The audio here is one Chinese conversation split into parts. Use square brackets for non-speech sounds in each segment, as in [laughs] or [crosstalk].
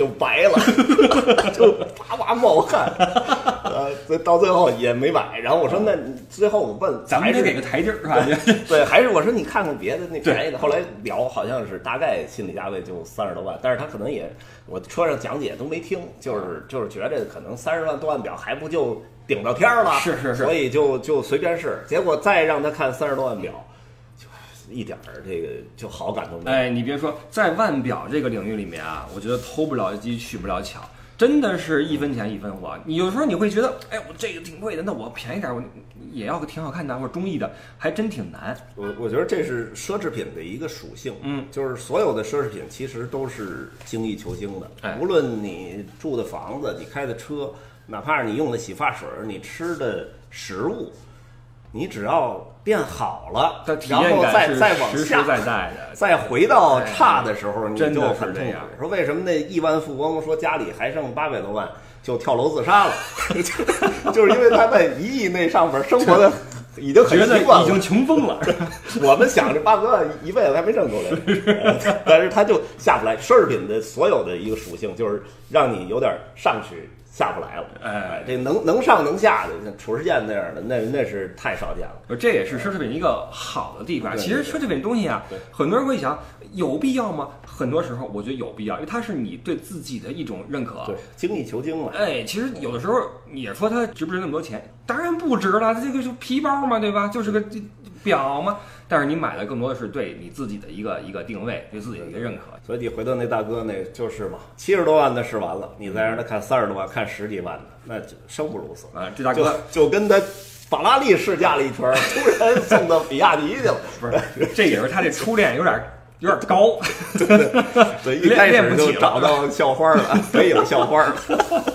就白了，[laughs] 就哇哇冒汗，呃，所以到最后也没买。然后我说那你最后我问，咱们得还是给个台阶儿是吧？对，还是我说你看看别的那便宜的。后来聊好像是大概心理价位就三十多万，但是他可能也我车上讲解都没听，就是就是觉得可能三十万多万表还不就顶到天儿了，是是是所以就就随便试。结果再让他看三十多万表，就一点儿这个就好感都没有。哎，你别说，在腕表这个领域里面啊，我觉得偷不了鸡，取不了巧，真的是一分钱一分货。你有时候你会觉得，哎，我这个挺贵的，那我便宜点儿，我也要个挺好看的或者中意的，还真挺难。我我觉得这是奢侈品的一个属性，嗯，就是所有的奢侈品其实都是精益求精的，哎无论你住的房子、你开的车，哪怕是你用的洗发水、你吃的食物，你只要变好了然后再再往下在在的。再回到差的时候，你就很痛苦这样。说为什么那亿万富翁说家里还剩八百多万就跳楼自杀了？[laughs] 就是因为他在一亿那上边生活的已经很习惯了已经穷疯了，我们想着八百万一辈子还没挣够来，呃 [laughs] 但是他就下不来。奢侈品的所有的一个属性就是让你有点上去下不来了。哎这能能上能下的，像褚时健那样的，那那是太少见了。这也是奢侈品一个好的地方。其实奢侈品东西啊，很多人会想，有必要吗？很多时候我觉得有必要，因为它是你对自己的一种认可。对，精益求精嘛。哎，其实有的时候也说它值不值那么多钱，当然不值了，它这个是皮包嘛，对吧？就是个表嘛。但是你买的更多的是对你自己的一个一个定位，对自己的一个认可。所以你回到那大哥那就是嘛，七十多万的试完了，你再让他看三十多万，看十几万的，那就生不如死。啊，这大哥就跟他法拉利试驾了一圈儿，突然送到比亚迪去了。不是，这也是他这初恋有点有点高。[laughs] 对，[laughs] 一练开始就找到校花了，[laughs] 北影校花了，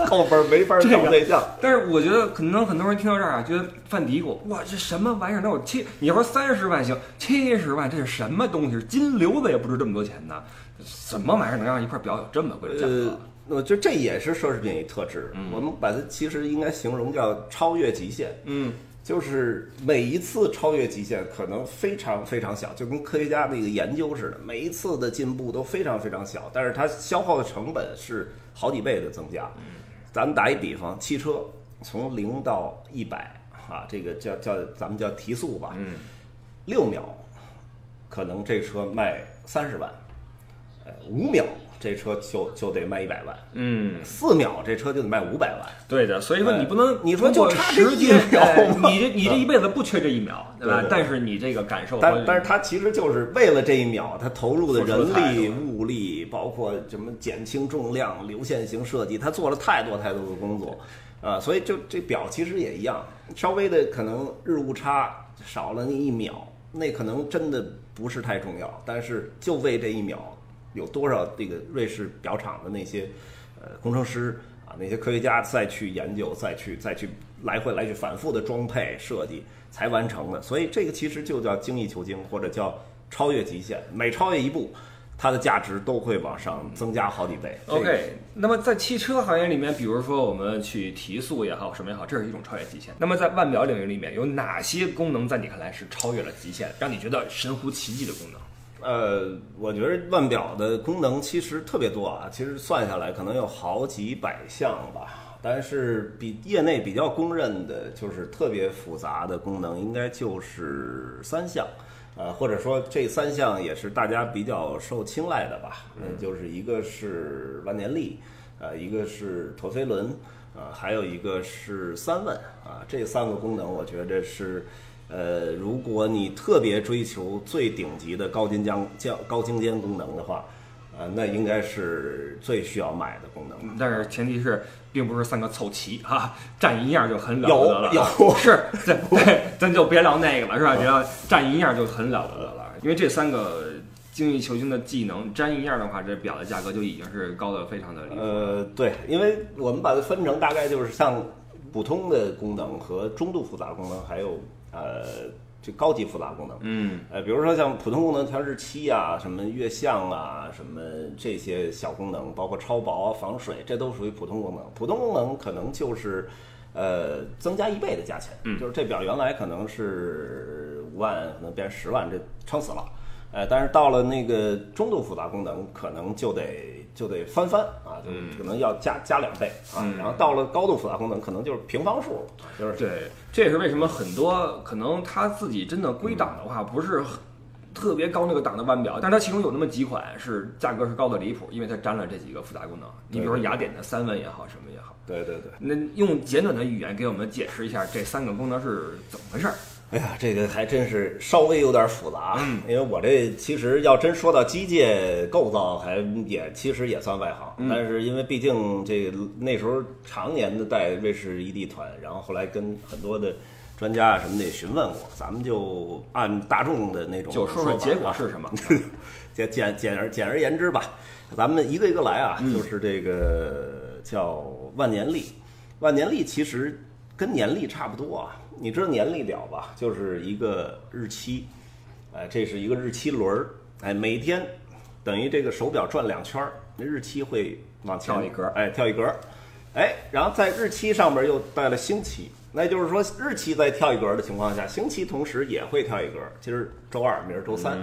后边没法找对象。但是我觉得可能很多人听到这儿啊，觉得犯嘀咕，哇，这什么玩意儿？那我七，你说三十万行，七十万这是什么东西？金流子也不值这么多钱呢，什么玩意儿能让一块表有这么贵的价呃格？，我觉得这也是奢侈品一特质。我们把它其实应该形容叫超越极限。嗯，就是每一次超越极限可能非常非常小，就跟科学家那个研究似的，每一次的进步都非常非常小，但是它消耗的成本是好几倍的增加。咱们打一比方，汽车从零到一百啊，这个叫叫咱们叫提速吧，嗯，六秒可能这车卖三十万，呃，五秒这车就就得卖一百万，嗯，四秒这车就得卖五百万。对的，所以说你不能，哎你说就差这一时间，秒哎你这你这一辈子不缺这一秒，对吧？但是你这个感受，但但是他其实就是为了这一秒，他投入的人力、物力，包括什么减轻重量、流线型设计，他做了太多太多的工作，啊，所以就这表其实也一样，稍微的可能日误差少了那一秒，那可能真的不是太重要，但是就为这一秒，有多少这个瑞士表厂的那些呃工程师啊，那些科学家再去研究，再去再去来回来去反复的装配设计才完成的。所以这个其实就叫精益求精，或者叫超越极限。每超越一步，它的价值都会往上增加好几倍。OK，那么在汽车行业里面，比如说我们去提速也好，什么也好，这是一种超越极限。那么在腕表领域里面，有哪些功能在你看来是超越了极限，让你觉得神乎其技的功能？呃，我觉得腕表的功能其实特别多啊，其实算下来可能有好几百项吧。但是比业内比较公认的，就是特别复杂的功能，应该就是三项，呃，或者说这三项也是大家比较受青睐的吧。嗯，就是一个是万年历，呃，一个是陀飞轮，呃，还有一个是三问啊。这三个功能，我觉得是。呃，如果你特别追求最顶级的高精尖、较高精尖功能的话，呃，那应该是最需要买的功能。但是前提是，并不是三个凑齐哈，占一样就很了不得了。有有是，对对，咱就别聊那个了，是吧？只要占一样就很了不得了，[laughs] 因为这三个精益求精的技能沾一样的话，这表的价格就已经是高的非常的离谱。呃，对，因为我们把它分成大概就是像普通的功能和中度复杂功能，还有呃这高级复杂功能。嗯呃，比如说像普通功能调日期啊，什么月相啊，什么这些小功能，包括超薄啊、防水，这都属于普通功能。普通功能可能就是，呃，增加一倍的价钱，嗯就是这表原来可能是五万，可能变十万，这撑死了。哎，但是到了那个中度复杂功能，可能就得就得翻番啊，就可能要加加两倍啊。嗯然后到了高度复杂功能，可能就是平方数，就是对，这也是为什么很多可能他自己真的归档的话，不是特别高那个档的腕表，但是它其中有那么几款是价格是高的离谱，因为它沾了这几个复杂功能。你比如说雅典的三问也好，什么也好，对对对。那用简短的语言给我们解释一下这三个功能是怎么回事儿？哎呀，这个还真是稍微有点复杂，嗯因为我这其实要真说到机械构造，还也其实也算外行，嗯但是因为毕竟这个那时候常年的带瑞士一地团，然后后来跟很多的专家啊什么的也询问过，咱们就按大众的那种就说说结果啊是什么？[laughs] 简简简而简而言之吧，咱们一个一个来啊，嗯就是这个叫万年历。万年历其实跟年历差不多啊，你知道年历表吧？就是一个日期，哎，这是一个日期轮儿，哎，每天等于这个手表转两圈儿，那日期会往前跳一格哎，跳一格，哎，然后在日期上面又带了星期，那就是说日期在跳一格的情况下，星期同时也会跳一格。今儿周二，明儿周三，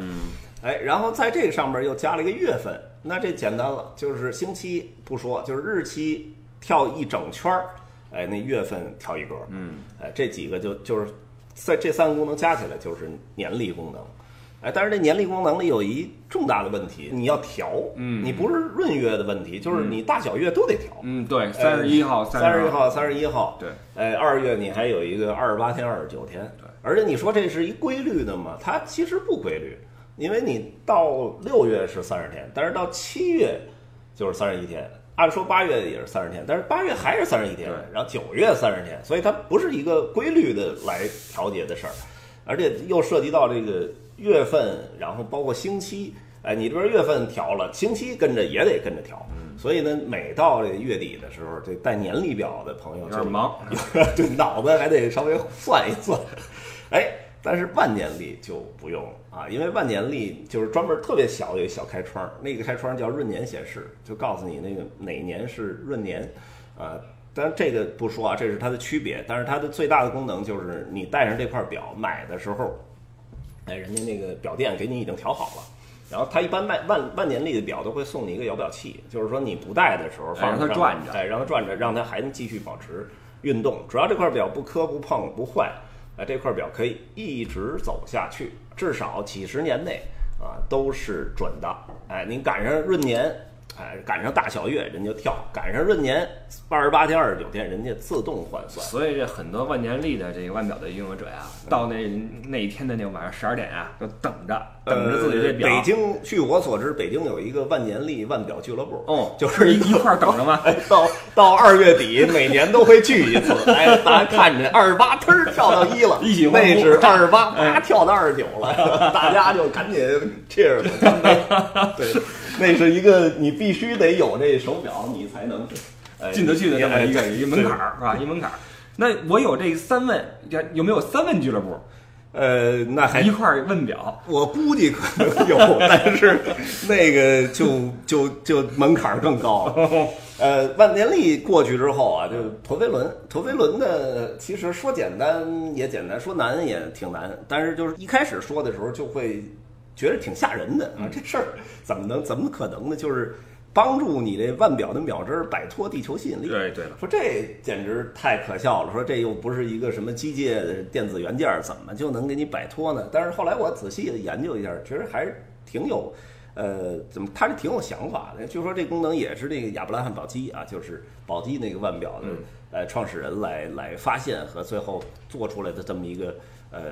哎，然后在这个上面又加了一个月份，那这简单了，就是星期不说，就是日期跳一整圈儿，哎，那月份调一格，嗯，哎，这几个就就是在这三个功能加起来就是年历功能。哎，但是这年历功能里有一重大的问题，你要调，嗯你不是闰月的问题，就是你大小月都得调。嗯，对，三十一号、十三十一号、三十一号，对，哎，二月你还有一个二十八天、二十九天，对，而且你说这是一规律的嘛？它其实不规律，因为你到六月是三十天，但是到七月就是三十一天，按说八月也是三十天，但是八月还是三十一天，然后九月三十天，所以它不是一个规律的来调节的事儿，而且又涉及到这个月份，然后包括星期。哎，你这边月份调了，星期跟着也得跟着调，嗯所以呢，每到这月底的时候，这带年历表的朋友就有点忙，[laughs] 对，脑子还得稍微算一算。哎，但是万年历就不用啊，因为万年历就是专门特别小有一小开窗，那个开窗叫闰年显示，就告诉你那个哪年是闰年啊。当然这个不说啊，这是它的区别，但是它的最大的功能就是你带上这块表买的时候，哎，人家那个表店给你已经调好了。然后他一般卖万万年历的表都会送你一个摇表器，就是说你不戴的时候放让它上转着哎，让它转着，让它还能继续保持运动。主要这块表不磕不碰不坏，哎，这块表可以一直走下去，至少几十年内啊都是准的。哎，您赶上闰年，哎，赶上大小月人就跳，赶上闰年二十八天、二十九天，人家自动换算。所以这很多万年历的这个腕表的拥有者呀，到那那一天的那个晚上十二点啊，就等着等着自己这表。呃北京，据我所知，北京有一个万年历腕表俱乐部。哦，[laughs] 就是一一块儿等着吗？[laughs] 哎，到到二月底，每年都会聚一次。哎，大家看着二十八，忒儿跳到一了，[laughs] 一起那是二十八，啪跳到二十九了，大家就赶紧 cheers 干杯。对，那是一个你必须得有这手表，你才能哎进得去的这么一个哎一个门槛儿是吧？一门槛儿。那我有这三问，有没有三问俱乐部呃，那还一块儿问表？我估计可能有，但是 [laughs] 那个就就就门槛儿更高了。呃，万年历过去之后啊，就陀飞轮，陀飞轮的其实说简单也简单，说难也挺难。但是就是一开始说的时候，就会觉得挺吓人的啊，这事儿怎么能怎么可能呢？就是帮助你这腕表的秒针儿摆脱地球吸引力。对对了，说这简直太可笑了，说这又不是一个什么机械的电子元件儿，怎么就能给你摆脱呢？但是后来我仔细的研究一下，其实还是挺有，呃，怎么他是挺有想法的。据说这功能也是这个亚伯拉罕宝基啊，就是宝基那个腕表的呃创始人来来发现和最后做出来的这么一个。呃，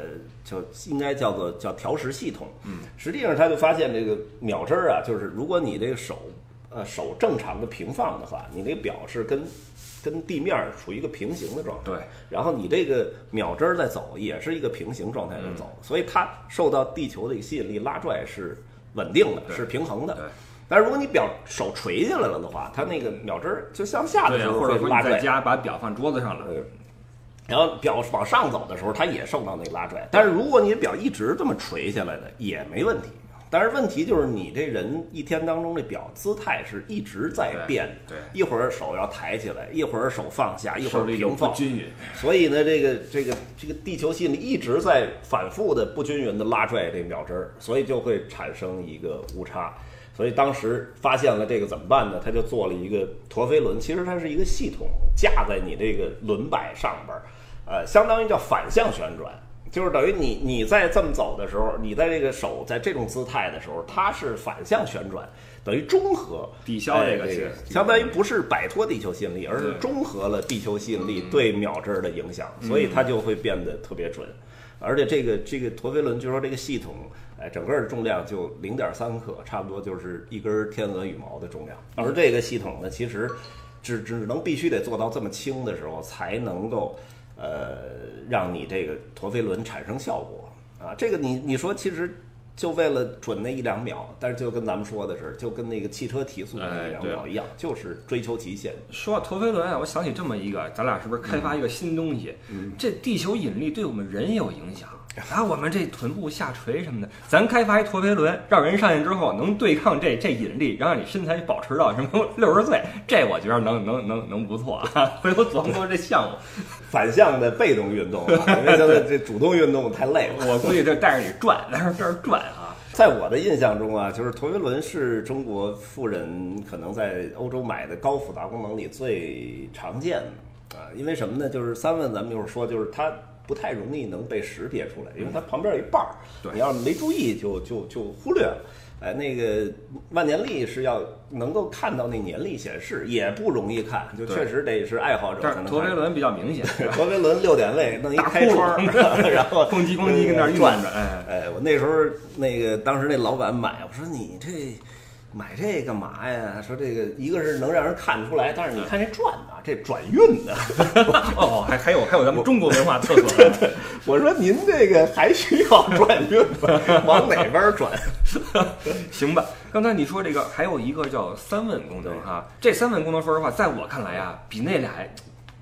就应该叫做叫调时系统。嗯，实际上他就发现这个秒针儿啊，就是如果你这个手呃手正常的平放的话，你那表是跟跟地面儿处于一个平行的状态。对，然后你这个秒针儿在走，也是一个平行状态在走，所以它受到地球的一个吸引力拉拽是稳定的，是平衡的对。但是如果你表手垂下来了的话，它那个秒针儿就向下的时候或者说拉拽。家把表放桌子上了，呃，然后表往上走的时候，它也受到那个拉拽。但是如果你表一直这么垂下来的，也没问题，但是问题就是你这人一天当中这表姿态是一直在变的，对，一会儿手要抬起来，一会儿手放下，一会儿平放，不均匀。所以呢，这个这个这个地球吸引力一直在反复的不均匀的拉拽这秒针儿，所以就会产生一个误差。所以当时发现了这个怎么办呢？他就做了一个陀飞轮，其实它是一个系统架在你这个轮摆上边儿，呃，相当于叫反向旋转，就是等于你你在这么走的时候，你在这个手在这种姿态的时候，它是反向旋转，等于中和抵消这个是，相当于不是摆脱地球吸引力，而是中和了地球吸引力对秒针的影响，所以它就会变得特别准。而且这个这个陀飞轮，据说这个系统。哎，整个的重量就零点三克，差不多就是一根天鹅羽毛的重量。而这个系统呢，其实只只能必须得做到这么轻的时候，才能够呃让你这个陀飞轮产生效果啊。这个你你说其实就为了准那一两秒，但是就跟咱们说的是，就跟那个汽车提速那一两秒一样，就是追求极限。说到陀飞轮啊，我想起这么一个，咱俩是不是开发一个新东西？这地球引力对我们人也有影响。啊，我们这臀部下垂什么的，咱开发一陀飞轮，让人上去之后能对抗这这引力，然后你身材保持到什么 [laughs] 六十岁，这我觉得能能能能不错啊！[laughs] 回头琢磨这项目，反向的被动运动，因为现在这主动运动太累了。我估计这带着你转，在这儿转啊。在我的印象中啊，就是陀飞轮是中国富人可能在欧洲买的高复杂功能里最常见的啊，因为什么呢？就是三问，咱们一会儿说，就是它。不太容易能被识别出来，因为它旁边有一半儿，你要是没注意就就就忽略了。哎，那个万年历是要能够看到那年历显示，也不容易看，就确实得是爱好者才能。陀飞轮比较明显，[laughs] 陀飞轮六点位 [laughs] 弄一开窗，[laughs] 然后咣叽咣叽跟那儿转着。哎哎，我那时候那个当时那老板买，我说你这。买这干嘛呀？说这个一个是能让人看出来，但是你看这转的，这转运的哦，还还有还有咱们中国文化特色。[laughs] 我说您这个还需要转运吗？往哪边转？[laughs] 行吧。刚才你说这个还有一个叫三问功能哈，这三问功能说实话，在我看来啊，比那俩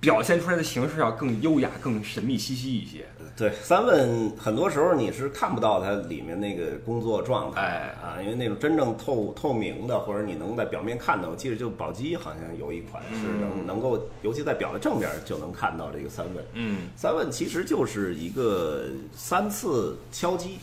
表现出来的形式要更优雅、更神秘兮兮一些。对，三问很多时候你是看不到它里面那个工作状态哎啊，因为那种真正透透明的，或者你能在表面看到，我记得就宝鸡好像有一款是能能够，尤其在表的正面就能看到这个三问。嗯，三问其实就是一个三次敲击，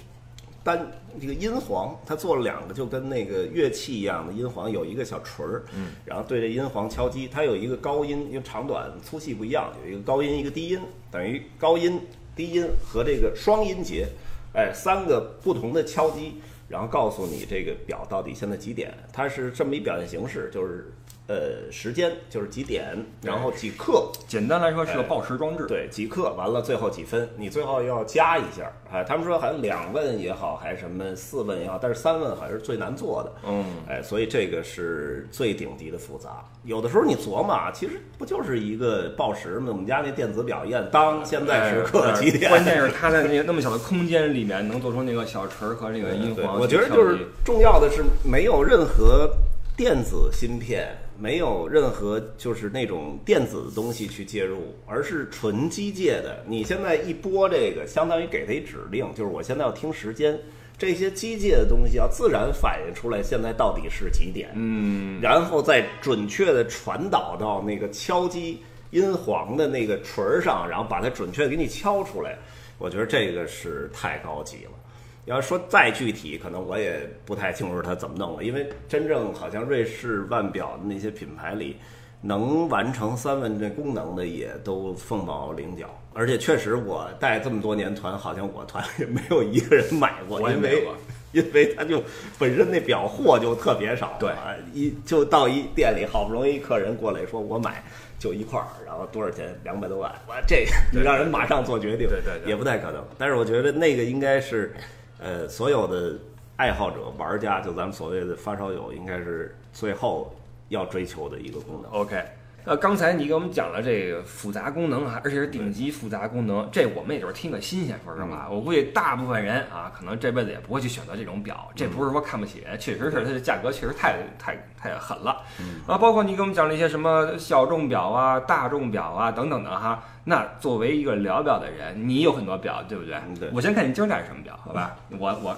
单这个音簧，它做了两个，就跟那个乐器一样的音簧，有一个小锤儿，嗯，然后对着音簧敲击，它有一个高音，因为长短粗细不一样，有一个高音，一个低音，等于高音。低音和这个双音节，哎，三个不同的敲击，然后告诉你这个表到底现在几点。它是这么一表现形式，就是。呃，时间就是几点，然后几刻。简单来说是个报时装置。对，几刻完了，最后几分，你最后要加一下。哎，他们说好像两问也好，还是什么四问也好，但是三问好像是最难做的。嗯，哎，所以这个是最顶级的复杂。有的时候你琢磨啊，其实不就是一个报时吗？我们家那电子表一按，当现在时刻几点？关键是它在那个那么小的空间里面，能做出那个小锤和那个音簧。我觉得就是重要的是没有任何电子芯片。没有任何就是那种电子的东西去介入，而是纯机械的。你现在一拨这个，相当于给它一指令，就是我现在要听时间。这些机械的东西要自然反映出来现在到底是几点，嗯，然后再准确的传导到那个敲击音簧的那个锤儿上，然后把它准确给你敲出来。我觉得这个是太高级了。要说再具体，可能我也不太清楚它怎么弄了，因为真正好像瑞士腕表的那些品牌里，能完成三问这功能的也都凤毛麟角。而且确实，我带这么多年团，好像我团里没有一个人买过，因为 [laughs] 因为他就本身那表货就特别少，对，一就到一店里，好不容易客人过来说我买就一块儿，然后多少钱？两百多万，我这你让人马上做决定，对对对，也不太可能。但是我觉得那个应该是。呃，所有的爱好者、玩家，就咱们所谓的发烧友，应该是最后要追求的一个功能。OK，呃，刚才你给我们讲了这个复杂功能啊，而且是顶级复杂功能，这我们也就是听个新鲜。说实话，我估计大部分人啊，可能这辈子也不会去选择这种表。这不是说看不起人，确实是它的价格确实太太太狠了。啊，包括你给我们讲了一些什么小众表啊、大众表啊等等的哈。那作为一个聊表的人，你有很多表，对不对？对。我先看你今儿戴什么表，好吧？[laughs] 我我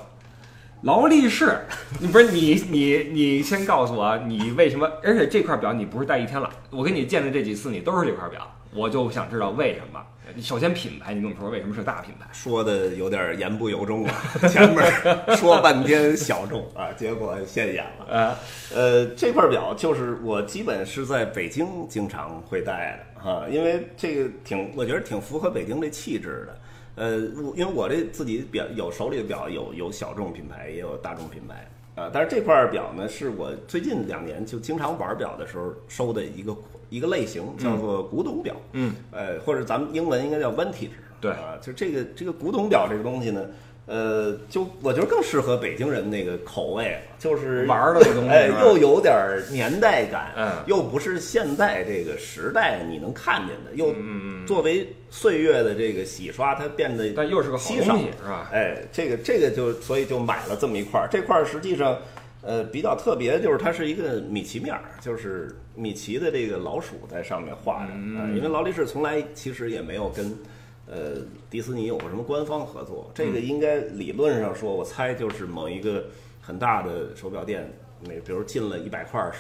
劳力士，[laughs] 你不是你你你先告诉我你为什么？而且这块表你不是戴一天了，我跟你见的这几次你都是这块表，我就想知道为什么。首先品牌，你跟我说为什么是大品牌？说的有点言不由衷啊，[laughs] 前面说半天小众啊，[laughs] 结果现眼了。呃呃，这块表就是我基本是在北京经常会戴的啊、因为这个挺，我觉得挺符合北京这气质的。呃，我因为我这自己表有手里的表有有小众品牌，也有大众品牌啊、但是这块表呢，是我最近两年就经常玩表的时候收的一个一个类型，叫做古董表。嗯，呃，或者咱们英文应该叫 vintage。对啊，就这个这个古董表这个东西呢，呃，就我觉得更适合北京人那个口味了，就是玩儿的这东西哎，又有点儿年代感，嗯又不是现在这个时代你能看见的，又嗯作为岁月的这个洗刷，它变得但又是个好稀少东西是吧？哎，这个这个就所以就买了这么一块儿，这块儿实际上，呃，比较特别，就是它是一个米奇面儿，就是米奇的这个老鼠在上面画的，嗯啊因为劳力士从来其实也没有跟呃迪士尼有个什么官方合作，这嗯个应该理论上说，我猜就是某一个很大的手表店，那比如进了一百块儿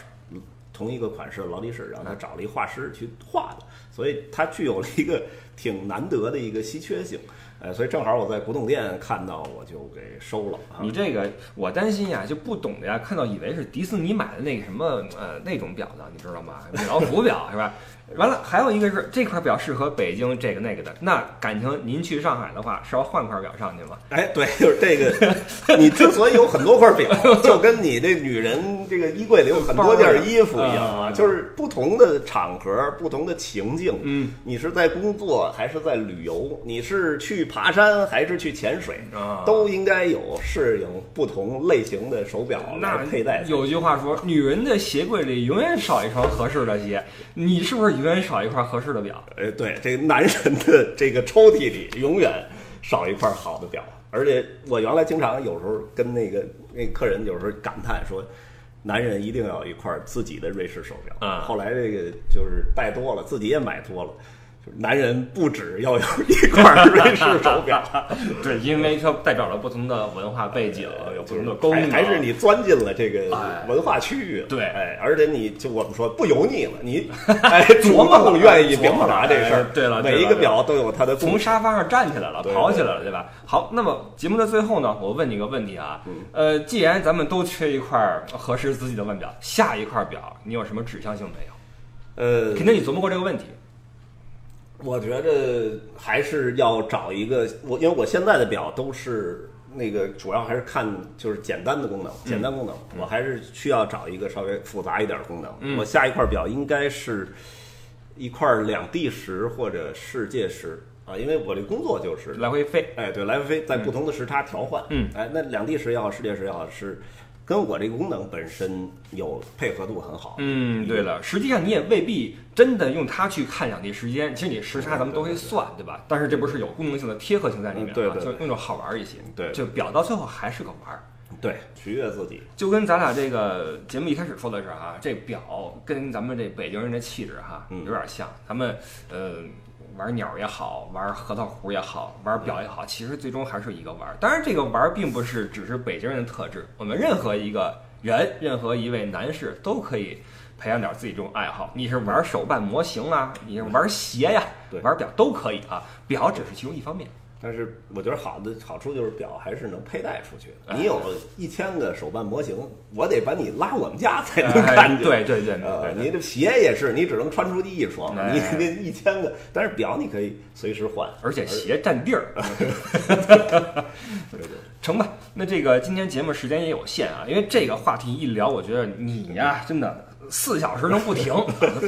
同一个款式的劳力士，然后他找了一画师去画的，所以它具有了一个挺难得的一个稀缺性。呃，所以正好我在古董店看到，我就给收了啊。你这个我担心呀，就不懂的呀，看到以为是迪士尼买的那个什么呃那种表呢，你知道吗？米老鼠表是吧？完了，还有一个是这块表适合北京这个那个的。那感情您去上海的话，是要换块表上去吗？哎，对，就是这个。你之所以有很多块表，就跟你这女人这个衣柜里有很多件衣服一样啊，嗯就是不同的场合、不同的情境。嗯，你是在工作还是在旅游？你是去爬山还是去潜水？啊都应该有适应不同类型的手表那来佩戴。有句话说，女人的鞋柜里永远少一双合适的鞋。你是不是永远少一块合适的表？呃，对，这个男人的这个抽屉里永远少一块好的表，而且我原来经常有时候跟那个那客人有时候感叹说，男人一定要有一块自己的瑞士手表。啊后来这个就是戴多了，自己也买多了。就是男人不止要有一块瑞士手表，[laughs] 对，因为它代表了不同的文化背景，有不同的功能。还还是你钻进了这个哎文化区域了，对哎，而且你就我们说不油腻了，你 [laughs] 哎主琢磨更愿意表琢磨了达这事儿哎，对了每一个表都有它的从。沙发上站起来了，跑起来了，对吧？好，那么节目的最后呢，我问你个问题啊，嗯呃，既然咱们都缺一块合适自己的腕表，下一块表你有什么指向性没有？呃，肯定你琢磨过这个问题。我觉得还是要找一个我，因为我现在的表都是那个主要还是看就是简单的功能，简单功能，我还是需要找一个稍微复杂一点的功能。嗯。我下一块表应该是一块两地时或者世界时啊，因为我这工作就是来回飞，哎，对，来回飞在不同的时差调换。嗯，哎，那两地时也好，世界时也好，是跟我这个功能本身有配合度很好。嗯，对了，实际上你也未必真的用它去看两地时间，其实你时差咱们都会算，对吧？但是这不是有功能性的贴合性在里面啊，嗯对对就用着好玩一些。对就表到最后还是个玩儿。对，取悦自己。就跟咱俩这个节目一开始说的是哈，这表跟咱们这北京人的气质哈嗯有点像。咱们呃玩鸟也好，玩核桃核也好，玩表也好，其实最终还是一个玩。当然，这个玩并不是只是北京人的特质，我们任何一个人，任何一位男士都可以培养点自己这种爱好。你是玩手办模型啊，你是玩鞋呀、对玩表都可以啊。表只是其中一方面。但是我觉得好的好处就是表还是能佩戴出去你有一千个手办模型，我得把你拉我们家才能哎看见。对对对你的鞋也是，你只能穿出去一双，哎。你那一千个，但是表你可以随时换，而且鞋占地儿。[laughs] 对对。成吧，那这个今天节目时间也有限啊，因为这个话题一聊，我觉得你呀，真的四小时能不停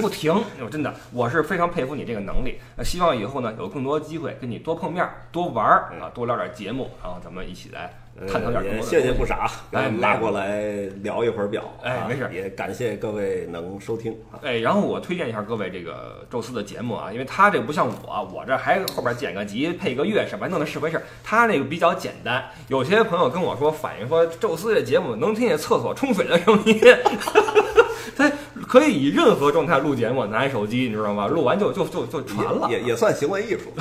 不停，我真的我是非常佩服你这个能力。那希望以后呢有更多机会跟你多碰面儿、多玩儿啊，多聊点节目，然后咱们一起来探讨点更多的东西谢谢不傻，哎给我们拉过来聊一会儿表。啊哎没事也感谢各位能收听啊。哎，然后我推荐一下各位这个宙斯的节目啊，因为他这个不像我，我这还后边剪个辑、配个乐什么弄的是回事儿。他那个比较简单，有些朋友跟我说反映说，宙斯这节目能听见厕所冲水的声音，[laughs] 他可以以任何状态录节目，拿一手机，你知道吗？录完就就就就传了。也也也算行为艺术。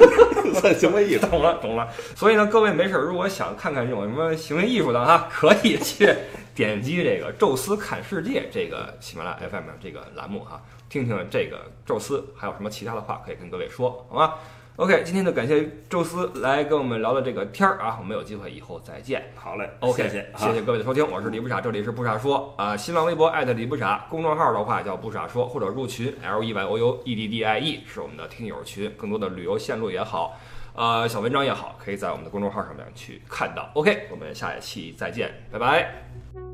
[laughs] 算行为艺术。懂了，懂了。所以呢，各位没事儿，如果想看看这种什么行为艺术的哈，[laughs] 可以去点击这个“宙斯看世界”这个喜马拉雅 FM 这个栏目哈，听听这个宙斯还有什么其他的话可以跟各位说，好吗？OK，今天就感谢宙斯来跟我们聊的这个天儿啊，我们有机会以后再见。好嘞 OK，谢谢，谢谢各位的收听，我是李不傻，这里是不傻说啊、新浪微博艾特李不傻，公众号的话叫不傻说，或者入群 L E Y O U E D D I E 是我们的听友群，更多的旅游线路也好，呃，小文章也好，可以在我们的公众号上面去看到。OK，我们下一期再见，拜拜。